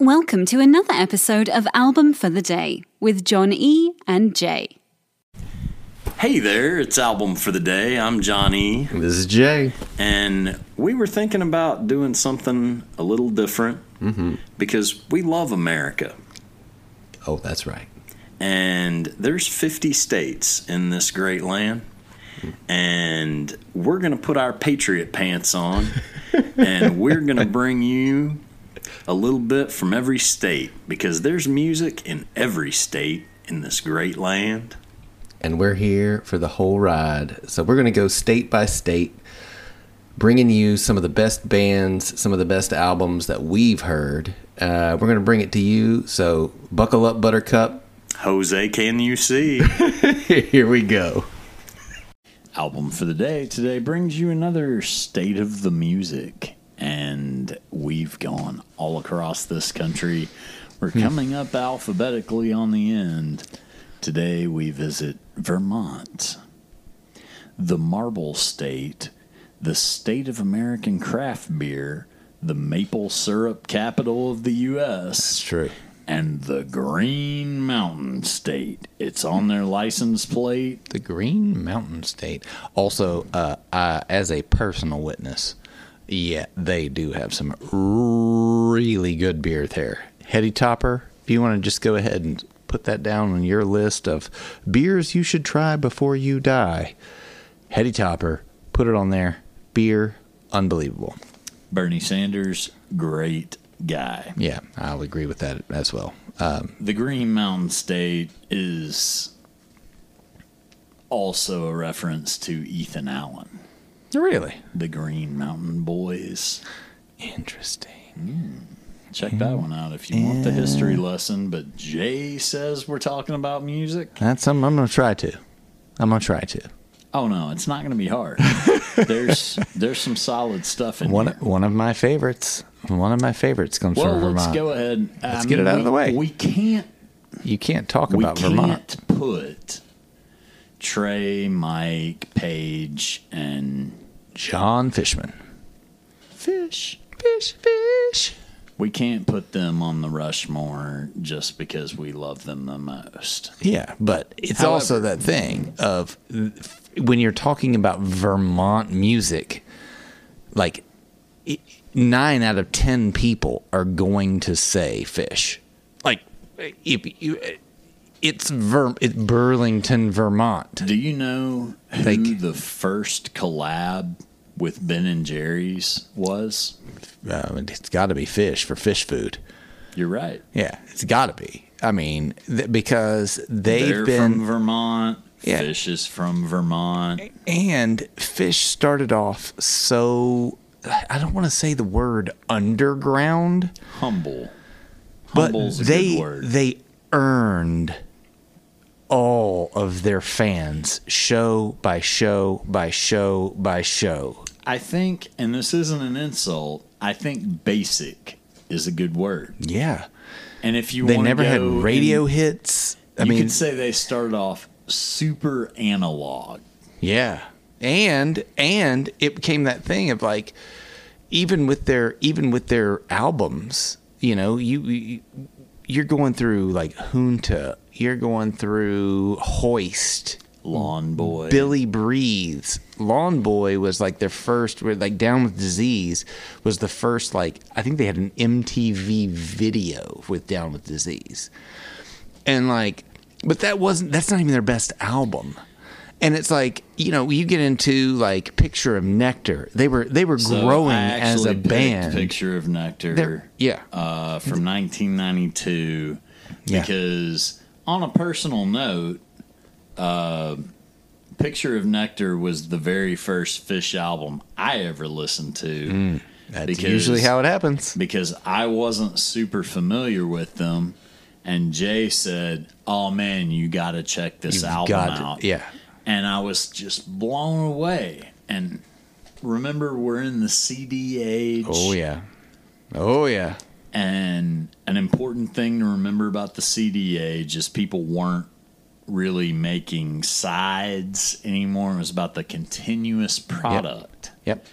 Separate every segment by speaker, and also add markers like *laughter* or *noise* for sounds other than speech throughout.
Speaker 1: Welcome to another episode of Album for the Day with John E. and Jay.
Speaker 2: Hey there, it's Album for the Day. I'm Johnny,
Speaker 3: This is Jay.
Speaker 2: and we were thinking about doing something a little different mm-hmm. because we love America.
Speaker 3: Oh, that's right.
Speaker 2: And there's 50 states in this great land. And we're going to put our patriot pants on *laughs* and we're going to bring you a little bit from every state because there's music in every state in this great land.
Speaker 3: And we're here for the whole ride. So we're going to go state by state, bringing you some of the best bands, some of the best albums that we've heard. Uh, we're going to bring it to you. So buckle up, Buttercup.
Speaker 2: Jose, can you see? *laughs*
Speaker 3: Here we go.
Speaker 2: album for the day today brings you another state of the music and we've gone all across this country. We're coming up alphabetically on the end. Today we visit vermont the marble state the state of american craft beer the maple syrup capital of the us
Speaker 3: It's true.
Speaker 2: and the green mountain state. It's on their license plate.
Speaker 3: The Green Mountain State. Also, uh, I, as a personal witness, yeah, they do have some really good beer there. Heady Topper, if you want to just go ahead and put that down on your list of beers you should try before you die. Heady Topper, put it on there. Beer, unbelievable.
Speaker 2: Bernie Sanders, great guy.
Speaker 3: Yeah, I'll agree with that as well. Um,
Speaker 2: The Green Mountain State is also a reference to Ethan Allen,
Speaker 3: really
Speaker 2: the Green Mountain Boys.
Speaker 3: interesting. Hmm.
Speaker 2: Check that one out if you want the history lesson. But Jay says we're talking about music.
Speaker 3: That's something I'm going to try to. I'm going to try to.
Speaker 2: Oh no, it's not going to be hard. *laughs* there's there's some solid stuff in
Speaker 3: One
Speaker 2: here.
Speaker 3: one of my favorites. One of my favorites comes
Speaker 2: Well,
Speaker 3: from
Speaker 2: let's go ahead.
Speaker 3: Let's get it out of the way.
Speaker 2: We can't
Speaker 3: You can't talk
Speaker 2: we
Speaker 3: about
Speaker 2: can't
Speaker 3: Vermont.
Speaker 2: put Trey, Mike, Paige, and
Speaker 3: John Fishman.
Speaker 2: Fish.
Speaker 3: Fish, fish.
Speaker 2: We can't put them on the Rushmore just because we love them the most.
Speaker 3: Yeah, but it's
Speaker 2: However-
Speaker 3: also that thing of when you're talking about Vermont music, like it- nine out of ten people are going to say Phish. Like if you, it's Ver, it's Burlington, Vermont.
Speaker 2: Do you know who
Speaker 3: Like-
Speaker 2: the first collab with Ben and Jerry's was?
Speaker 3: Uh, it's got to be Phish for Phish Food.
Speaker 2: You're right.
Speaker 3: Yeah, it's got to be. I mean, th- because they've
Speaker 2: They're
Speaker 3: been
Speaker 2: from Vermont.
Speaker 3: Yeah.
Speaker 2: Phish is from Vermont.
Speaker 3: and Phish started off so I don't want to say the word underground,
Speaker 2: Humble.
Speaker 3: but
Speaker 2: Humble's a
Speaker 3: they they earned all of their fans show by show by show by show.
Speaker 2: I think, and this isn't an insult, I think basic is a good word.
Speaker 3: Yeah.
Speaker 2: And if you
Speaker 3: They never had radio
Speaker 2: and-
Speaker 3: hits. I
Speaker 2: you
Speaker 3: mean,
Speaker 2: could say they started off super analog.
Speaker 3: Yeah. And and it became that thing of like even with their even with their albums, you know, you, you you're going through like Junta, you're going through Hoist,
Speaker 2: Lawn Boy.
Speaker 3: Billy Breathes. Lawn Boy was like their first where like Down with Disease was the first like I think they had an MTV video with Down with Disease. And like but that wasn't that's not even their best album. And it's like, you know, you get into like Picture of Nectar. They were they were
Speaker 2: So
Speaker 3: growing as a band.
Speaker 2: Picture of Nectar.
Speaker 3: They're- yeah.
Speaker 2: Uh, from 1992.
Speaker 3: Yeah.
Speaker 2: Because on a personal note, uh, Picture of Nectar was the very first Phish album I ever listened to.
Speaker 3: That's
Speaker 2: because-
Speaker 3: usually how it happens.
Speaker 2: because I wasn't super familiar with them. And Jay said, "Oh man, you got to check this
Speaker 3: You've
Speaker 2: album
Speaker 3: got to-
Speaker 2: out."
Speaker 3: yeah.
Speaker 2: and I was just blown away. And remember, we're in the CD age.
Speaker 3: Oh yeah. Oh yeah.
Speaker 2: And an important thing to remember about the CD age is people weren't really making sides anymore. It was about the continuous product.
Speaker 3: Yep.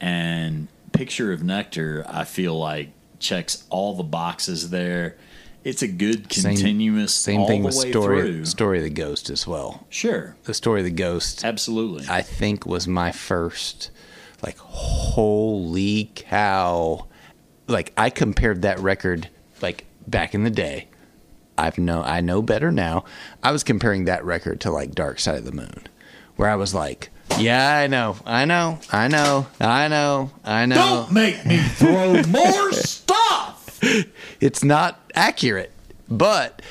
Speaker 2: And Picture of Nectar, I feel like checks all the boxes there. It's a good
Speaker 3: Same-
Speaker 2: continuous
Speaker 3: Same
Speaker 2: all
Speaker 3: thing
Speaker 2: the
Speaker 3: with story
Speaker 2: through.
Speaker 3: story of the ghost as well.
Speaker 2: Sure,
Speaker 3: The story of the ghost
Speaker 2: absolutely.
Speaker 3: I think was my first like holy cow. Like I compared that record like back in the day. I've know I know better now. I was comparing that record to like Dark Side of the Moon where I was like, yeah, I know. I know. I know. I know. I know.
Speaker 2: Don't make me throw *laughs* more stuff.
Speaker 3: it's not accurate. But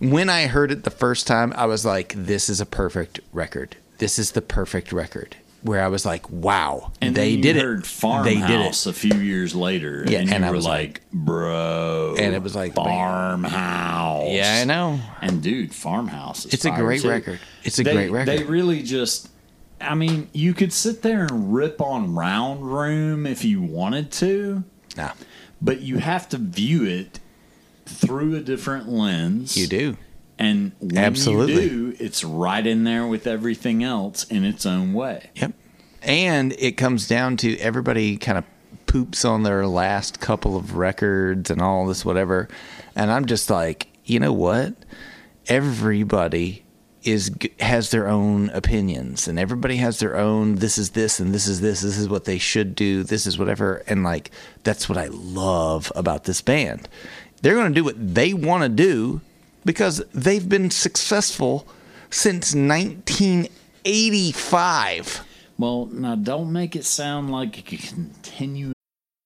Speaker 3: when I heard it the first time, I was like, this is a perfect record. This is the perfect record. Where I was like, wow,
Speaker 2: And
Speaker 3: they did
Speaker 2: heard
Speaker 3: it.
Speaker 2: Farmhouse
Speaker 3: they did it.
Speaker 2: a few years later,
Speaker 3: Yeah,
Speaker 2: and you
Speaker 3: and I was
Speaker 2: like, bro.
Speaker 3: And it was like.
Speaker 2: Farmhouse.
Speaker 3: Yeah, I know.
Speaker 2: And dude, Farmhouse is
Speaker 3: It's a great
Speaker 2: too.
Speaker 3: record. It's a
Speaker 2: They-
Speaker 3: great record.
Speaker 2: They really just. I mean, you could sit there and rip on Round Room if you wanted to,
Speaker 3: Nah,
Speaker 2: but you have to view it through a different lens.
Speaker 3: you do.
Speaker 2: And when
Speaker 3: Absolutely.
Speaker 2: you do, it's right in there with everything else in its own way.
Speaker 3: Yep. And it comes down to everybody kind of poops on their last couple of records and all this whatever. And I'm just like, you know what? Everybody is has their own opinions and everybody has their own this is this and this is this this is what they should do this is whatever and like that's what I love about this band. They're going to do what they want to do because they've been successful since 1985.
Speaker 2: Well, now don't make it sound like a continuous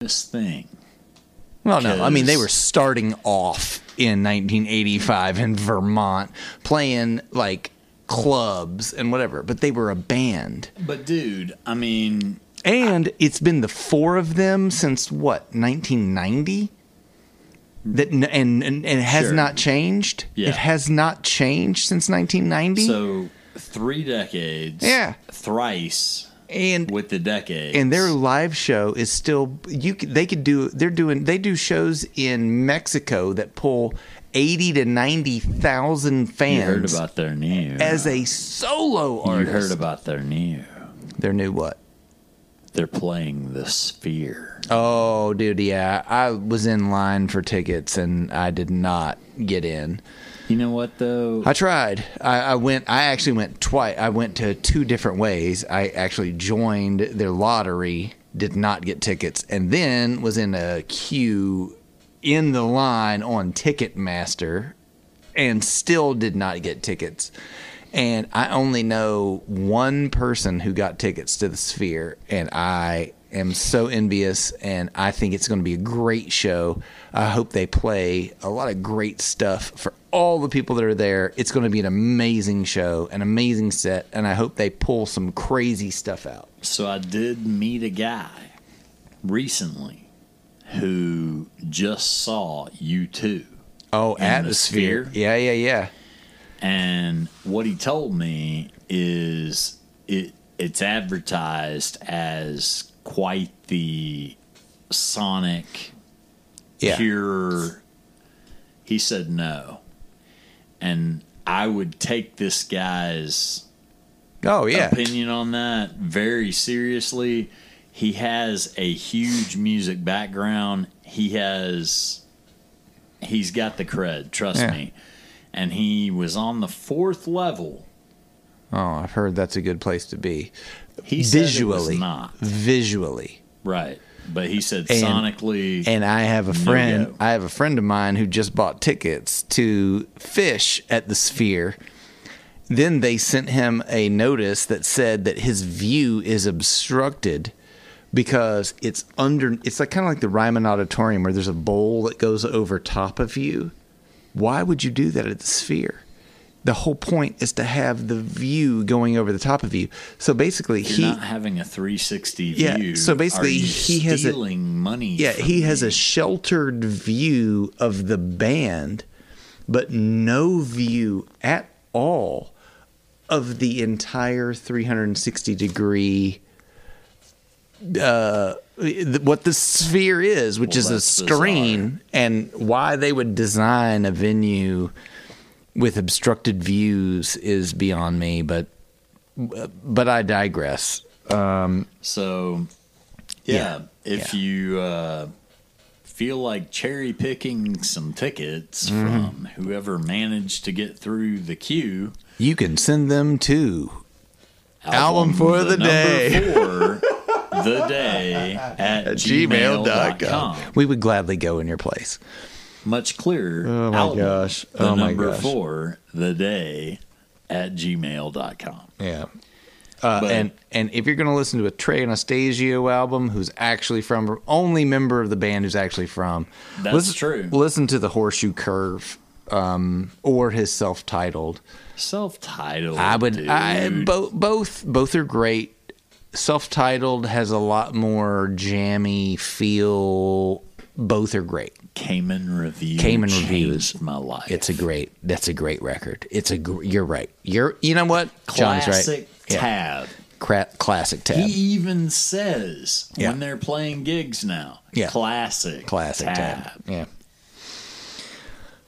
Speaker 2: Thing.
Speaker 3: Well, no, I mean they were starting off in 1985 in Vermont, playing like clubs and whatever, but they were a band.
Speaker 2: But dude, I mean,
Speaker 3: And it's been the four of them since what 1990. That and and, and it has
Speaker 2: Sure.
Speaker 3: not changed.
Speaker 2: Yeah.
Speaker 3: It has not changed since 1990.
Speaker 2: so three decades.
Speaker 3: Yeah.
Speaker 2: Thrice
Speaker 3: and
Speaker 2: with the decades.
Speaker 3: and their live show is still you they could do they're doing they do shows in Mexico that pull 80 to 90,000
Speaker 2: you
Speaker 3: fans
Speaker 2: heard about their new.
Speaker 3: as a uh, solo
Speaker 2: you
Speaker 3: artist.
Speaker 2: heard about their new.
Speaker 3: their new what?
Speaker 2: They're playing the Sphere.
Speaker 3: Oh, dude, yeah. I was in line for tickets and I did not get in.
Speaker 2: You know what though?
Speaker 3: I tried. I, I went. I actually went twice. I went to two different ways. I actually joined their lottery, did not get tickets, and then was in a queue in the line on Ticketmaster, and still did not get tickets. And I only know one person who got tickets to the Sphere, and I am so envious. And I think it's going to be a great show. I hope they play a lot of great stuff for all the people that are there. It's going to be an amazing show, an amazing set, and I hope they pull some crazy stuff out.
Speaker 2: So I did meet a guy recently who just saw you two.
Speaker 3: Oh,
Speaker 2: atmosphere.
Speaker 3: at
Speaker 2: the
Speaker 3: the Sphere.
Speaker 2: Sphere?
Speaker 3: Yeah, yeah, yeah.
Speaker 2: And what he told me is it it's advertised as quite the sonic
Speaker 3: Yeah.
Speaker 2: pure he said no. And I would take this guy's
Speaker 3: Oh, yeah.
Speaker 2: opinion on that very seriously. He has a huge music background. He has he's got the cred, trust
Speaker 3: Yeah.
Speaker 2: me. And he was on the fourth level.
Speaker 3: Oh, I've heard that's a good place to be.
Speaker 2: He said it was
Speaker 3: Visually.
Speaker 2: not.
Speaker 3: Visually.
Speaker 2: Right. But he said
Speaker 3: And-
Speaker 2: sonically
Speaker 3: And I have a friend.
Speaker 2: go.
Speaker 3: I have a friend of mine who just bought tickets to Phish at the Sphere. Then they sent him a notice that said that his view is obstructed because it's under. It's like kind of like the Ryman Auditorium where there's a bowl that goes over top of you. Why would you do that at the Sphere? the whole point is to have the view going over the top of you. So basically,
Speaker 2: You're
Speaker 3: he
Speaker 2: not having a 360 view.
Speaker 3: Yeah, so basically he has a-
Speaker 2: stealing money.
Speaker 3: yeah he has a sheltered view of the band, but no view at all of the entire 360 degree. Uh, what the sphere is, which
Speaker 2: Well,
Speaker 3: is a screen, and why they would design a venue with obstructed views is beyond me. But but I digress.
Speaker 2: So, yeah,
Speaker 3: Yeah,
Speaker 2: if
Speaker 3: yeah.
Speaker 2: you uh, feel like cherry picking some tickets
Speaker 3: Mm-hmm.
Speaker 2: from whoever managed to get through the queue,
Speaker 3: You can send them to Album for the day. *laughs*
Speaker 2: the day at, gmail.com.
Speaker 3: We would gladly go in your place.
Speaker 2: Much clearer.
Speaker 3: Oh my
Speaker 2: album,
Speaker 3: gosh.
Speaker 2: The
Speaker 3: Oh my
Speaker 2: number
Speaker 3: gosh.
Speaker 2: for the day at gmail.com.
Speaker 3: Yeah. Uh,
Speaker 2: But-
Speaker 3: and and if you're going to listen to a Trey Anastasio album, who's actually from only member of the band who's actually from,
Speaker 2: That's
Speaker 3: listen,
Speaker 2: true.
Speaker 3: Listen to the Horseshoe Curve, um, or his self-titled.
Speaker 2: Self-titled.
Speaker 3: I would.
Speaker 2: dude.
Speaker 3: I both both both are great. Self-titled has a lot more jammy feel. Both are great.
Speaker 2: Cayman Review.
Speaker 3: Cayman Reviews.
Speaker 2: my life.
Speaker 3: It's a great. That's a great record. It's a. gr- You're right. You're. You know what? John's
Speaker 2: classic
Speaker 3: right. Yeah.
Speaker 2: tab.
Speaker 3: Cra- classic tab.
Speaker 2: He even says
Speaker 3: Yeah.
Speaker 2: when they're playing gigs now,
Speaker 3: Yeah.
Speaker 2: classic,
Speaker 3: classic tab.
Speaker 2: tab.
Speaker 3: Yeah.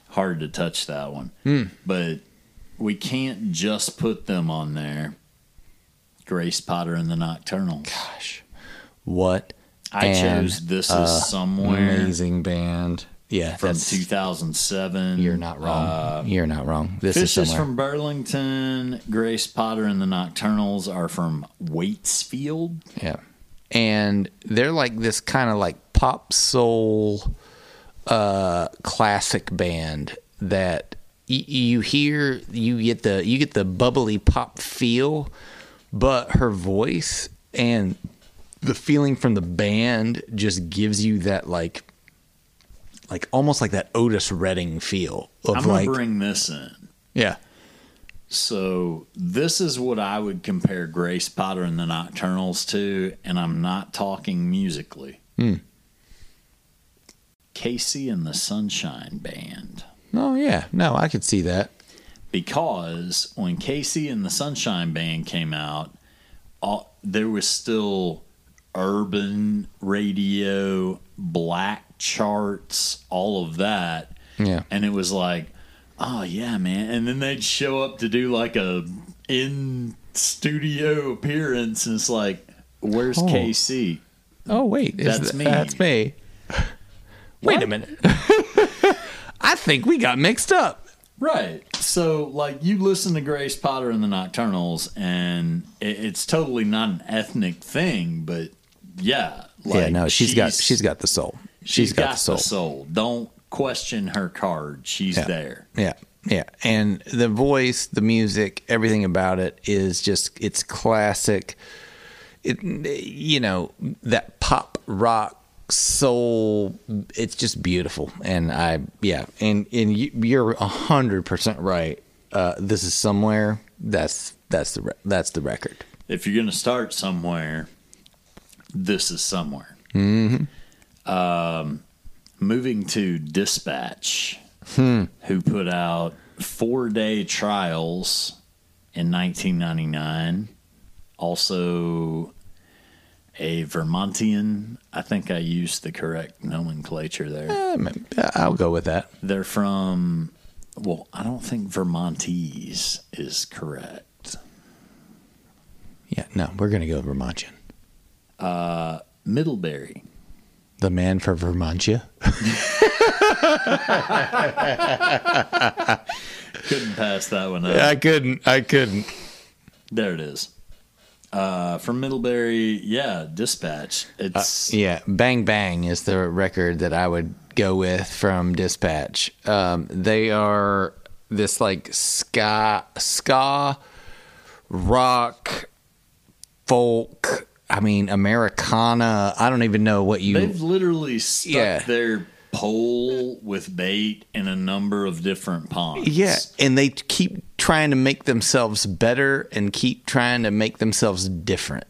Speaker 2: Hard to touch that one,
Speaker 3: Hmm.
Speaker 2: but we can't just put them on there. Grace Potter and the Nocturnals.
Speaker 3: Gosh. What?
Speaker 2: I chose This Is Somewhere
Speaker 3: Amazing band. Yeah.
Speaker 2: from
Speaker 3: that's-
Speaker 2: 2007.
Speaker 3: You're not wrong.
Speaker 2: Uh,
Speaker 3: you're not wrong. This
Speaker 2: Phish
Speaker 3: is
Speaker 2: from Burlington. Grace Potter and the Nocturnals are from Waitsfield.
Speaker 3: Yeah. And they're like this kind of like pop soul uh classic band that y- you hear you get the you get the bubbly pop feel but her voice and the feeling from the band just gives you that like like almost like that Otis Redding feel of
Speaker 2: I'm gonna
Speaker 3: like
Speaker 2: bring this in.
Speaker 3: yeah
Speaker 2: So this is what I would compare Grace Potter and the Nocturnals to, and I'm not talking musically.
Speaker 3: Hmm.
Speaker 2: KC and the Sunshine Band.
Speaker 3: oh yeah no I could see that
Speaker 2: Because when KC and the Sunshine Band came out, all, there was still urban radio, black charts, all of that.
Speaker 3: yeah
Speaker 2: and it was like, oh yeah, man. And then they'd show up to do like a in studio appearance, and it's like, where's
Speaker 3: Oh.
Speaker 2: KC?
Speaker 3: Oh wait,
Speaker 2: That's
Speaker 3: that-
Speaker 2: me.
Speaker 3: That's me. Wait a minute. *laughs* I think we got mixed up.
Speaker 2: Right. So like you listen to Grace Potter and the Nocturnals, and it, it's totally not an ethnic thing, but yeah, like
Speaker 3: yeah, no, she's got she's got the soul.
Speaker 2: she's
Speaker 3: got, the soul.
Speaker 2: soul. Don't question her card. She's
Speaker 3: Yeah.
Speaker 2: there.
Speaker 3: Yeah, yeah, and the voice, the music, everything about it is just it's classic. It you know that pop rock soul. It's just beautiful, and I yeah, and and you, you're a hundred percent right. Uh, this is somewhere. That's that's the re- that's the record.
Speaker 2: if you're going to start somewhere, this is somewhere. Mm-hmm. Um, moving to Dispatch, who put out Four Day Trials in 1999. Also, a Vermontian. I think I used the correct nomenclature there.
Speaker 3: Um, I'll go with that.
Speaker 2: They're from, well, I don't think Vermontese is correct.
Speaker 3: Yeah, no, we're gonna go Vermontian.
Speaker 2: Middlebury.
Speaker 3: The man for Vermontia. *laughs*
Speaker 2: Couldn't pass that one up.
Speaker 3: I couldn't. I couldn't.
Speaker 2: There it is. Uh, from Middlebury, yeah, Dispatch. It's
Speaker 3: Yeah, Bang Bang is the record that I would go with from Dispatch. Um, they are this like ska, ska, rock, folk. I mean, Americana. I don't even know what you.
Speaker 2: they've literally stuck
Speaker 3: Yeah.
Speaker 2: their pole with bait in a number of different ponds.
Speaker 3: Yeah, and they keep trying to make themselves better and keep trying to make themselves different,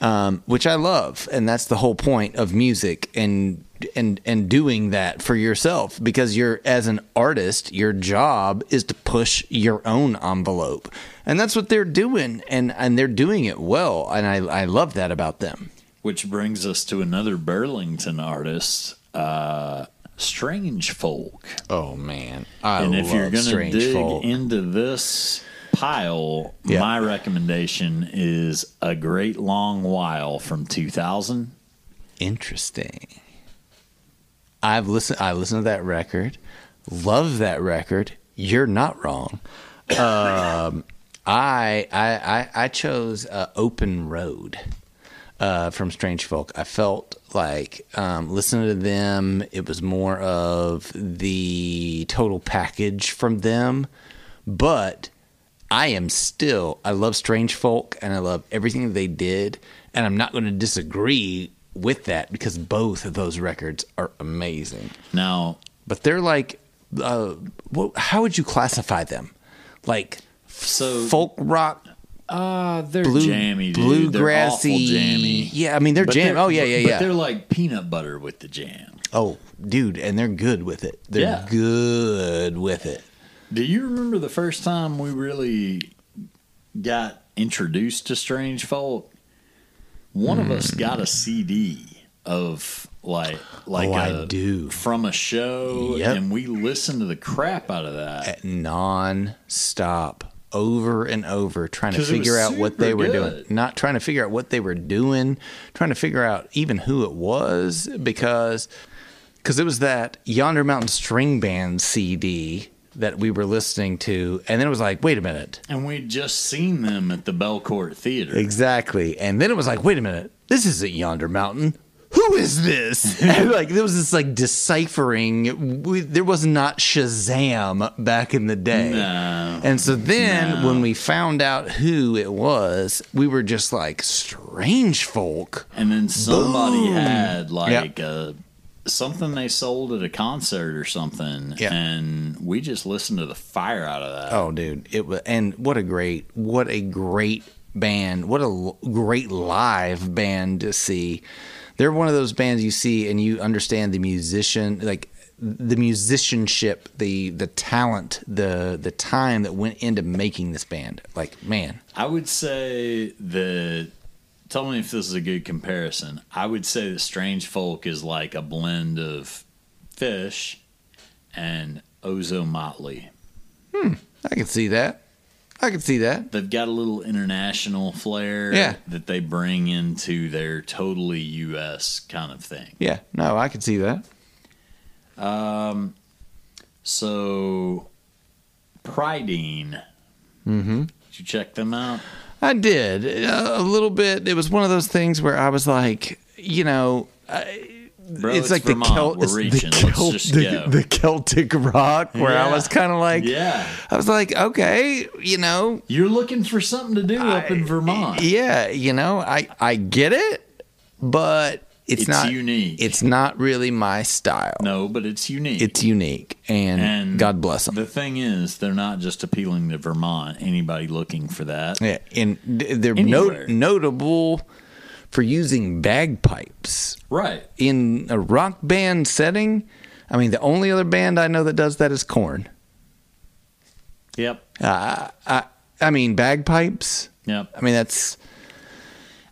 Speaker 3: um, which I love, and that's the whole point of music and and and doing that for yourself because you're as an artist, your job is to push your own envelope, and that's what they're doing, and and they're doing it well, and I I love that about them.
Speaker 2: Which brings us to another Burlington artist, uh, Strangefolk.
Speaker 3: Oh man, I
Speaker 2: and if you're going to
Speaker 3: Strange
Speaker 2: dig
Speaker 3: Folk.
Speaker 2: into this pile,
Speaker 3: Yeah.
Speaker 2: my recommendation is A Great Long While from 2000.
Speaker 3: Interesting. I've listened. I listened to that record. Love that record. You're not wrong. *coughs* Um, I, I I I chose uh, Open Road uh, from Strangefolk. I felt like um, listening to them. It was more of the total package from them, but I am still. I love Strangefolk and I love everything they did, and I'm not going to disagree with that because both of those records are amazing.
Speaker 2: Now,
Speaker 3: But they're like, uh, what, how would you classify them? Like
Speaker 2: so
Speaker 3: folk rock,
Speaker 2: uh, they're
Speaker 3: blue,
Speaker 2: jammy, dude.
Speaker 3: Bluegrassy,
Speaker 2: jammy.
Speaker 3: Yeah, I mean they're
Speaker 2: But
Speaker 3: jam.
Speaker 2: they're-
Speaker 3: Oh yeah, yeah,
Speaker 2: But
Speaker 3: yeah.
Speaker 2: they're like peanut butter with the jam.
Speaker 3: Oh, dude, and they're good with it. They're
Speaker 2: Yeah.
Speaker 3: good with it.
Speaker 2: Do you remember the first time we really got introduced to Strangefolk? One of us got a CD of like like
Speaker 3: Oh, I
Speaker 2: a,
Speaker 3: do.
Speaker 2: from a show,
Speaker 3: Yep.
Speaker 2: and we listened to the crap out of that.
Speaker 3: At non-stop over and over trying to figure out what they were
Speaker 2: good.
Speaker 3: doing not trying to figure out what they were doing trying to figure out even who it was because because it was that yonder mountain string band cd that we were listening to and then it was like wait a minute
Speaker 2: And we'd just seen them at the Belcourt Theater.
Speaker 3: Exactly. And then it was like, wait a minute, this isn't Yonder Mountain. Who is this? *laughs* Like there was this like deciphering. We, there was not Shazam back in the day.
Speaker 2: No.
Speaker 3: And so then when we found out who it was, we were just like Strangefolk.
Speaker 2: And then somebody
Speaker 3: Boom.
Speaker 2: had like uh something they sold at a concert or something,
Speaker 3: Yeah.
Speaker 2: and we just listened to the fire out of that.
Speaker 3: Oh, dude, it was and what a great, what a great band, what a great live band to see. They're one of those bands you see and you understand the musician, like the musicianship, the the talent, the the time that went into making this band. Like, man,
Speaker 2: I would say that. Tell me if this is a good comparison. I would say that Strangefolk is like a blend of Phish and Ozomatli. Hmm,
Speaker 3: I can see that. I can see that.
Speaker 2: They've got a little international flair
Speaker 3: Yeah.
Speaker 2: that they bring into their totally U.S. kind of thing.
Speaker 3: Yeah, no, I can see that.
Speaker 2: Um, so Prydein.
Speaker 3: Mm-hmm.
Speaker 2: Did you check them out?
Speaker 3: I did a, a little bit. It was one of those things where I was like, you know, I,
Speaker 2: Bro,
Speaker 3: it's,
Speaker 2: it's
Speaker 3: like
Speaker 2: Vermont.
Speaker 3: the Celt, it's the
Speaker 2: reaching. Let's
Speaker 3: Celt- the, the Celtic rock. Where I was kind of like,
Speaker 2: Yeah.
Speaker 3: I was like, okay, you know,
Speaker 2: You're looking for something to do up in Vermont.
Speaker 3: yeah, you know, I I get it, but it's,
Speaker 2: It's
Speaker 3: not
Speaker 2: unique.
Speaker 3: It's not really my style.
Speaker 2: No, but it's unique.
Speaker 3: It's unique, and,
Speaker 2: and
Speaker 3: God bless them.
Speaker 2: The thing is, they're not just appealing to Vermont. Anybody looking for that?
Speaker 3: Yeah, and they're no, notable for using bagpipes.
Speaker 2: Right.
Speaker 3: in a rock band setting, I mean, the only other band I know that does that is Korn.
Speaker 2: Yep.
Speaker 3: Uh, I, I mean, bagpipes.
Speaker 2: Yep.
Speaker 3: I mean, that's.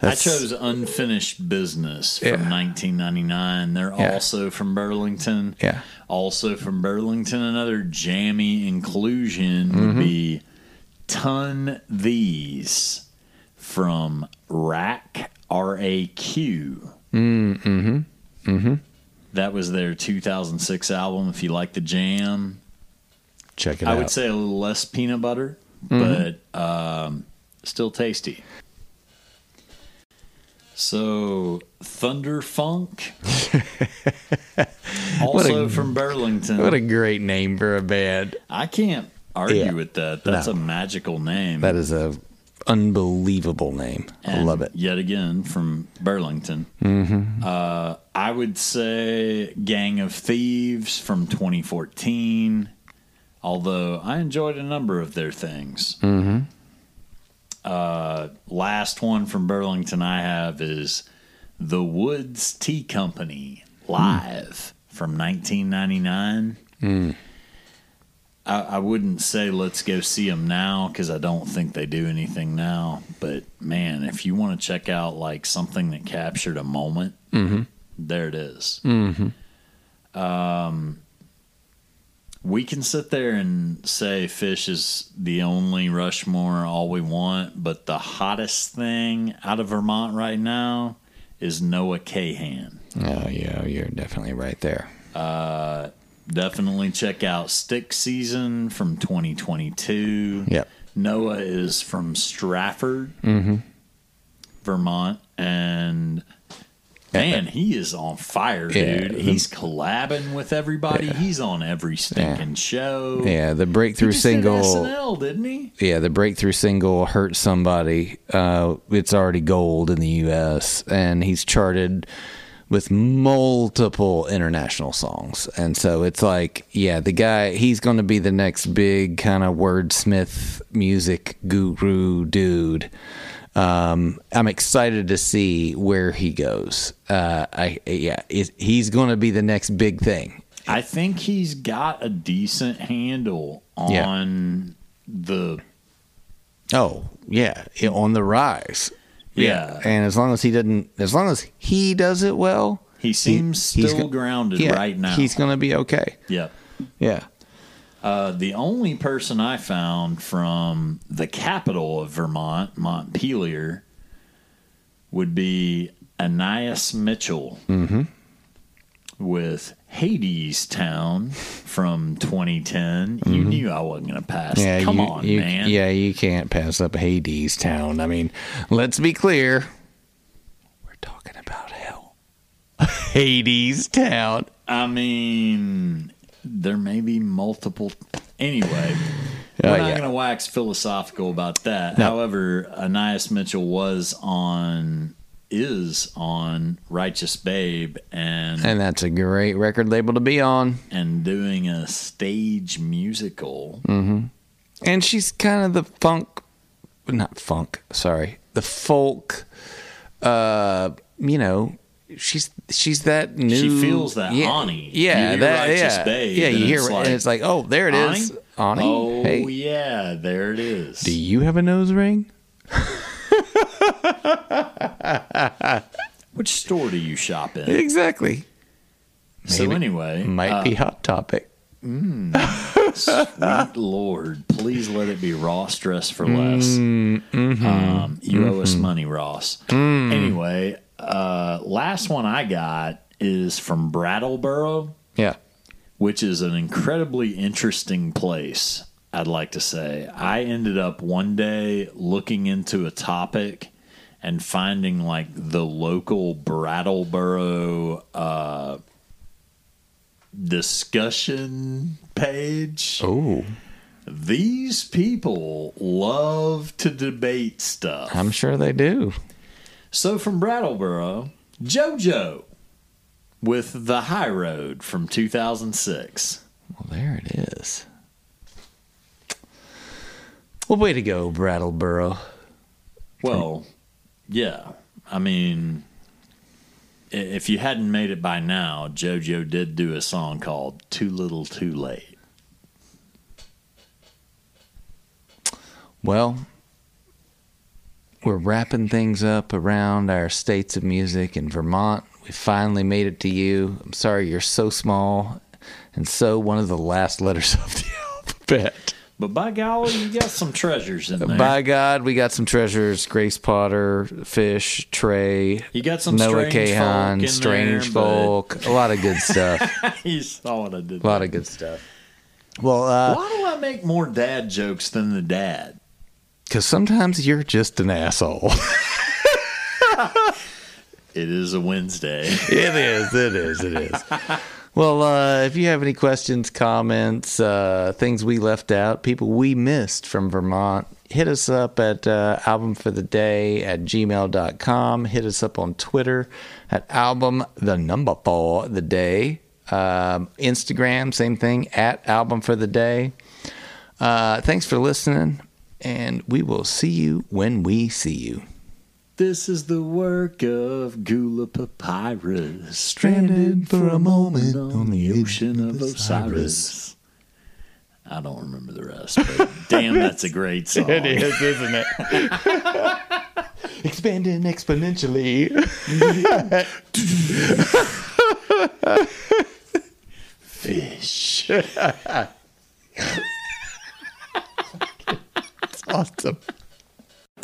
Speaker 2: I chose Unfinished Business from
Speaker 3: Yeah.
Speaker 2: 1999. They're
Speaker 3: Yeah.
Speaker 2: also from Burlington.
Speaker 3: Yeah.
Speaker 2: Also from Burlington, another jammy inclusion
Speaker 3: Mm-hmm.
Speaker 2: would be Ton These from Raq, R A Q.
Speaker 3: Mm-hmm. Mm-hmm.
Speaker 2: That was their 2006 album. If you like the jam,
Speaker 3: Check it
Speaker 2: I
Speaker 3: out.
Speaker 2: would say a little less peanut butter,
Speaker 3: Mm-hmm.
Speaker 2: but um, still tasty. So Thunder Funk, *laughs* also from Burlington.
Speaker 3: What a great name for a band.
Speaker 2: I can't argue
Speaker 3: Yeah.
Speaker 2: with that. That's
Speaker 3: No.
Speaker 2: a magical name.
Speaker 3: That is a unbelievable name. I love it.
Speaker 2: Yet again from Burlington. Mm-hmm. Uh, I would say Gang of Thieves from 2014. Although I enjoyed a number of their things. Mm-hmm. Uh, last one from Burlington I have is the Woods Tea Company live from 1999. I, I wouldn't say let's go see them now because I don't think they do anything now. But man, if you want to check out like something that captured a moment, mm-hmm. there it is. Mm-hmm. Um, we can sit there and say Phish is the only Rushmore all we want, but the hottest thing out of Vermont right now is Noah Kahan.
Speaker 3: Oh yeah, you're definitely right there.
Speaker 2: Uh, Definitely check out Stick Season from 2022.
Speaker 3: Yep.
Speaker 2: Noah is from Stratford, Vermont, and man, he is on fire,
Speaker 3: Yeah,
Speaker 2: dude.
Speaker 3: the-
Speaker 2: He's collabing with everybody. He's on every stinking show.
Speaker 3: Yeah, the breakthrough single.
Speaker 2: did SNL, didn't he?
Speaker 3: yeah, the breakthrough single "Hurt Somebody." Uh, it's already gold in the U.S. and he's charted with multiple international songs. And so it's like, yeah, the guy he's going to be the next big kind of wordsmith music guru dude. Um, I'm excited to see where he goes. Uh, I yeah, is he's going to be the next big thing.
Speaker 2: I think he's got a decent handle
Speaker 3: Yeah.
Speaker 2: on the
Speaker 3: Oh yeah, yeah, on the rise.
Speaker 2: Yeah.
Speaker 3: and as long as he doesn't, as long as he does it well,
Speaker 2: He seems
Speaker 3: he's
Speaker 2: still grounded
Speaker 3: yeah,
Speaker 2: right now.
Speaker 3: He's going to be okay.
Speaker 2: Yep.
Speaker 3: Yeah.
Speaker 2: Uh, the only person I found from the capital of Vermont, Montpelier, would be Anais Mitchell
Speaker 3: Mm-hmm.
Speaker 2: With Hadestown from 2010. You knew I wasn't going to pass.
Speaker 3: Mm-hmm. Yeah,
Speaker 2: Come
Speaker 3: you,
Speaker 2: on,
Speaker 3: you-
Speaker 2: man.
Speaker 3: Yeah, you can't pass up Hadestown. I mean, let's be clear. We're talking about hell. *laughs* Hadestown.
Speaker 2: I mean, there may be multiple. Anyway, *laughs*
Speaker 3: Oh,
Speaker 2: we're not
Speaker 3: yeah.
Speaker 2: going to wax philosophical about that.
Speaker 3: No.
Speaker 2: However, Anais Mitchell was on, is on Righteous Babe, and
Speaker 3: And that's a great record label to be on.
Speaker 2: and doing a stage musical.
Speaker 3: Mm. And she's kind of the funk, not funk, sorry, the folk. Uh, you know, she's she's that new.
Speaker 2: She feels that
Speaker 3: yeah,
Speaker 2: Ani.
Speaker 3: Yeah, that
Speaker 2: Righteous
Speaker 3: yeah,
Speaker 2: Babe,
Speaker 3: yeah. You
Speaker 2: and
Speaker 3: hear
Speaker 2: it's like,
Speaker 3: and it's like, oh, there it is, Ani.
Speaker 2: Oh
Speaker 3: hey,
Speaker 2: yeah, there it is.
Speaker 3: do you have a nose ring? *laughs* *laughs*
Speaker 2: Which store do you shop in?
Speaker 3: Exactly.
Speaker 2: so anyway,
Speaker 3: Might
Speaker 2: uh,
Speaker 3: be hot topic.
Speaker 2: Mm, Sweet *laughs* Lord, please let it be Ross Dress for Less.
Speaker 3: Mm-hmm.
Speaker 2: Um, you owe us money, Ross. Anyway, uh, last one I got is from Brattleboro,
Speaker 3: Yeah.
Speaker 2: which is an incredibly interesting place. I'd like to say. I ended up one day looking into a topic and finding like the local Brattleboro uh, discussion page.
Speaker 3: Oh,
Speaker 2: These people love to debate stuff.
Speaker 3: I'm sure they do.
Speaker 2: So from Brattleboro, JoJo with The High Road from 2006.
Speaker 3: Well, there it is. Well, way to go, Brattleboro.
Speaker 2: Well, yeah. I mean, if you hadn't made it by now, JoJo did do a song called Too Little Too Late.
Speaker 3: Well, we're wrapping things up around our states of music in Vermont. We finally made it to you. I'm sorry you're so small and so one of the last letters of the *laughs* alphabet.
Speaker 2: But by golly, you got some treasures in there.
Speaker 3: By God, we got some treasures. Grace Potter, Phish, Trey,
Speaker 2: you got some
Speaker 3: Noah
Speaker 2: strange
Speaker 3: Kahan,
Speaker 2: folk
Speaker 3: Strange
Speaker 2: there,
Speaker 3: Folk. A lot of good stuff.
Speaker 2: but *laughs* you saw what I did.
Speaker 3: a lot of good stuff. Well, uh,
Speaker 2: Why do I make more dad jokes than the dad?
Speaker 3: because sometimes you're just an asshole. *laughs*
Speaker 2: It is a Wednesday.
Speaker 3: It is. It is. It is. *laughs* Well, uh, if you have any questions, comments, uh, things we left out, people we missed from Vermont, hit us up at uh, albumfortheday at gmail.com. Hit us up on Twitter at album the number for the day. Um, Instagram, same thing, at Album for the Day. Uh, thanks for listening, and we will see you when we see you.
Speaker 2: This is the work of Gula Papyrus,
Speaker 3: Stranded for a moment
Speaker 2: on the ocean of Osiris. I don't remember the rest, but damn, that's a great *laughs* song.
Speaker 3: It is, isn't it? *laughs* Expanding exponentially. *laughs*
Speaker 2: Phish.
Speaker 3: It's awesome.